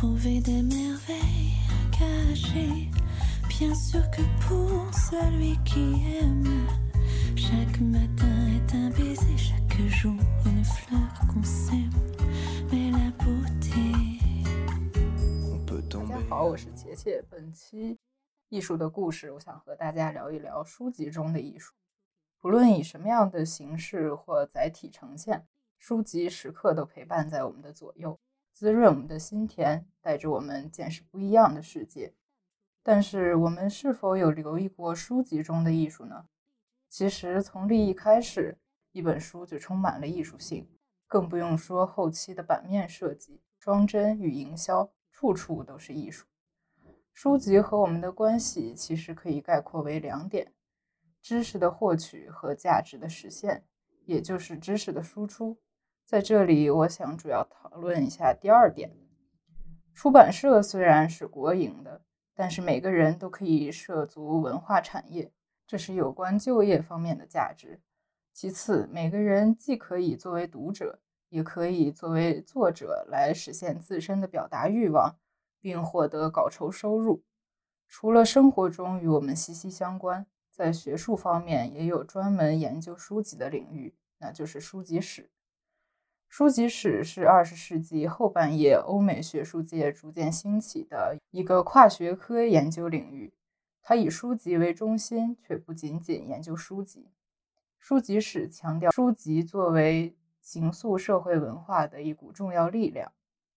trouver des merveilles cachées. Bien sûr que pour celui qui aime, chaque matin est un baiser, chaque jour une fleur qu'on sème. Mais la beauté. 大家好，我是杰杰。本期艺术的故事，我想和大家聊一聊书籍中的艺术。不论以什么样的形式或载体呈现，书籍时刻都陪伴在我们的左右，滋润我们的心田，带着我们见识不一样的世界。但是，我们是否有留意过书籍中的艺术呢？其实，从立意开始，一本书就充满了艺术性，更不用说后期的版面设计、装帧与营销，处处都是艺术。书籍和我们的关系，其实可以概括为两点。知识的获取和价值的实现，也就是知识的输出。在这里，我想主要讨论一下第二点。出版社虽然是国营的，但是每个人都可以涉足文化产业，这是有关就业方面的价值。其次，每个人既可以作为读者，也可以作为作者来实现自身的表达欲望，并获得稿酬收入。除了生活中与我们息息相关。在学术方面，也有专门研究书籍的领域，那就是书籍史。书籍史是二十世纪后半叶欧美学术界逐渐兴起的一个跨学科研究领域。它以书籍为中心，却不仅仅研究书籍。书籍史强调书籍作为形塑社会文化的一股重要力量。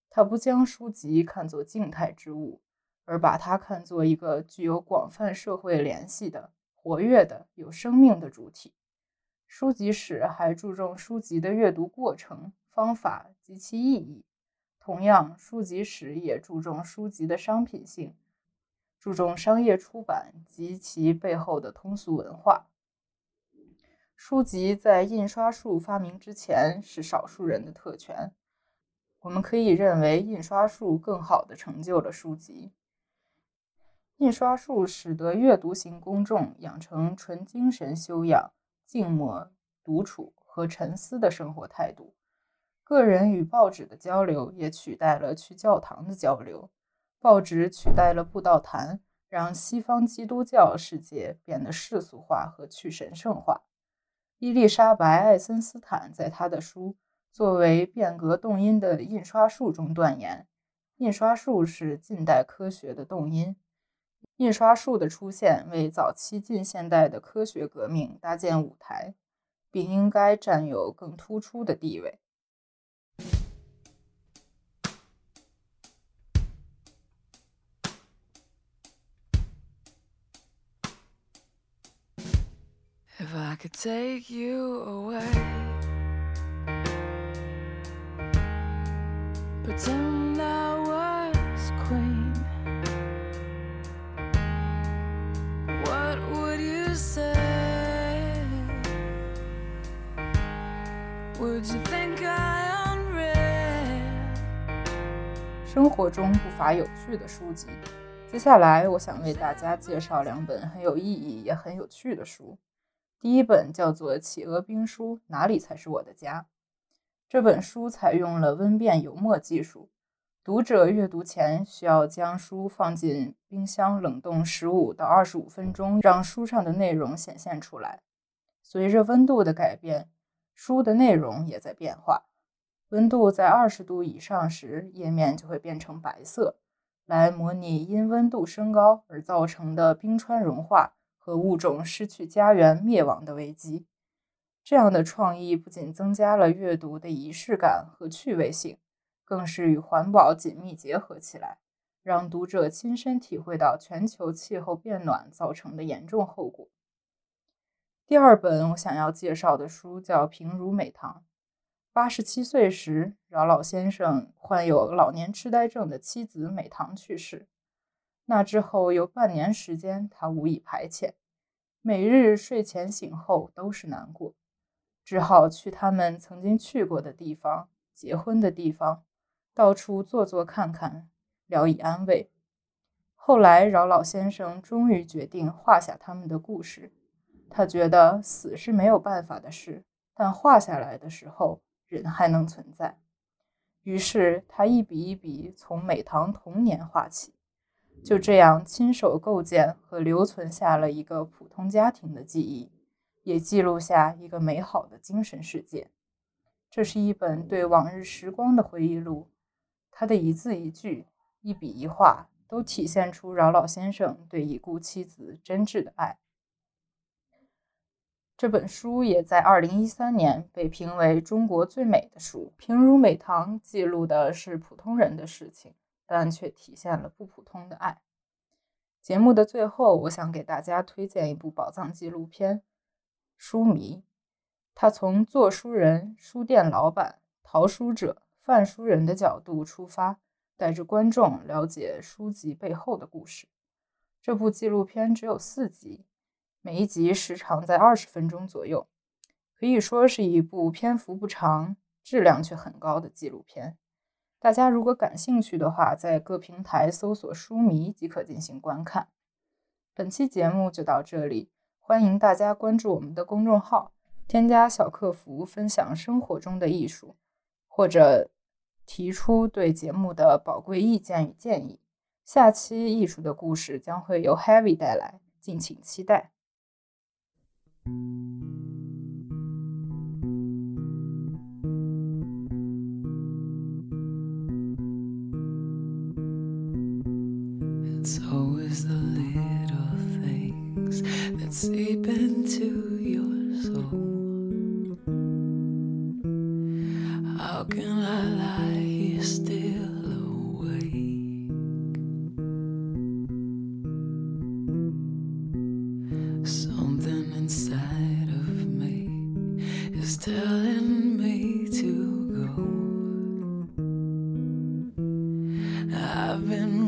它不将书籍看作静态之物，而把它看作一个具有广泛社会联系的。活跃的、有生命的主体。书籍史还注重书籍的阅读过程、方法及其意义。同样，书籍史也注重书籍的商品性，注重商业出版及其背后的通俗文化。书籍在印刷术发明之前是少数人的特权。我们可以认为，印刷术更好地成就了书籍。印刷术使得阅读型公众养成纯精神修养、静默、独处和沉思的生活态度。个人与报纸的交流也取代了去教堂的交流。报纸取代了布道坛，让西方基督教世界变得世俗化和去神圣化。伊丽莎白·爱森斯坦在他的书《作为变革动因的印刷术》中断言：“印刷术是近代科学的动因。”印刷术的出现为早期近现代的科学革命搭建舞台，并应该占有更突出的地位。I could take you away. Pretend I was queen. What would you say? Would you think I unread? 生活中不乏有趣的书籍。接下来，我想为大家介绍两本很有意义也很有趣的书。第一本叫做《企鹅冰书：哪里才是我的家》。这本书采用了温变油墨技术，读者阅读前需要将书放进冰箱冷冻十五到二十五分钟，让书上的内容显现出来。随着温度的改变，书的内容也在变化。温度在二十度以上时，页面就会变成白色，来模拟因温度升高而造成的冰川融化和物种失去家园灭亡的危机。这样的创意不仅增加了阅读的仪式感和趣味性，更是与环保紧密结合起来，让读者亲身体会到全球气候变暖造成的严重后果。第二本我想要介绍的书叫《平如美棠》。八十七岁时，饶老先生患有老年痴呆症的妻子美棠去世。那之后有半年时间，他无以排遣，每日睡前醒后都是难过，只好去他们曾经去过的地方、结婚的地方，到处坐坐看看，聊以安慰。后来，饶老先生终于决定画下他们的故事。他觉得死是没有办法的事，但画下来的时候。人还能存在。于是他一笔一笔从美堂童年画起，就这样亲手构建和留存下了一个普通家庭的记忆，也记录下一个美好的精神世界。这是一本对往日时光的回忆录，他的一字一句、一笔一画。都体现出饶老先生对已故妻子真挚的爱。这本书也在2013年被评为中国最美的书。平如美堂记录的是普通人的事情，但却体现了不普通的爱。节目的最后，我想给大家推荐一部宝藏纪录片《书迷》，他从做书人、书店老板、淘书者、贩书人的角度出发。带着观众了解书籍背后的故事。这部纪录片只有四集，每一集时长在二十分钟左右，可以说是一部篇幅不长、质量却很高的纪录片。大家如果感兴趣的话，在各平台搜索“书迷”即可进行观看。本期节目就到这里，欢迎大家关注我们的公众号，添加小客服分享生活中的艺术，或者。提出对节目的宝贵意见与建议。下期艺术的故事将会由 Heavy 带来，敬请期待。It's always the little things that seep into your soul. How can I lie here still awake? Something inside of me is telling me to go. I've been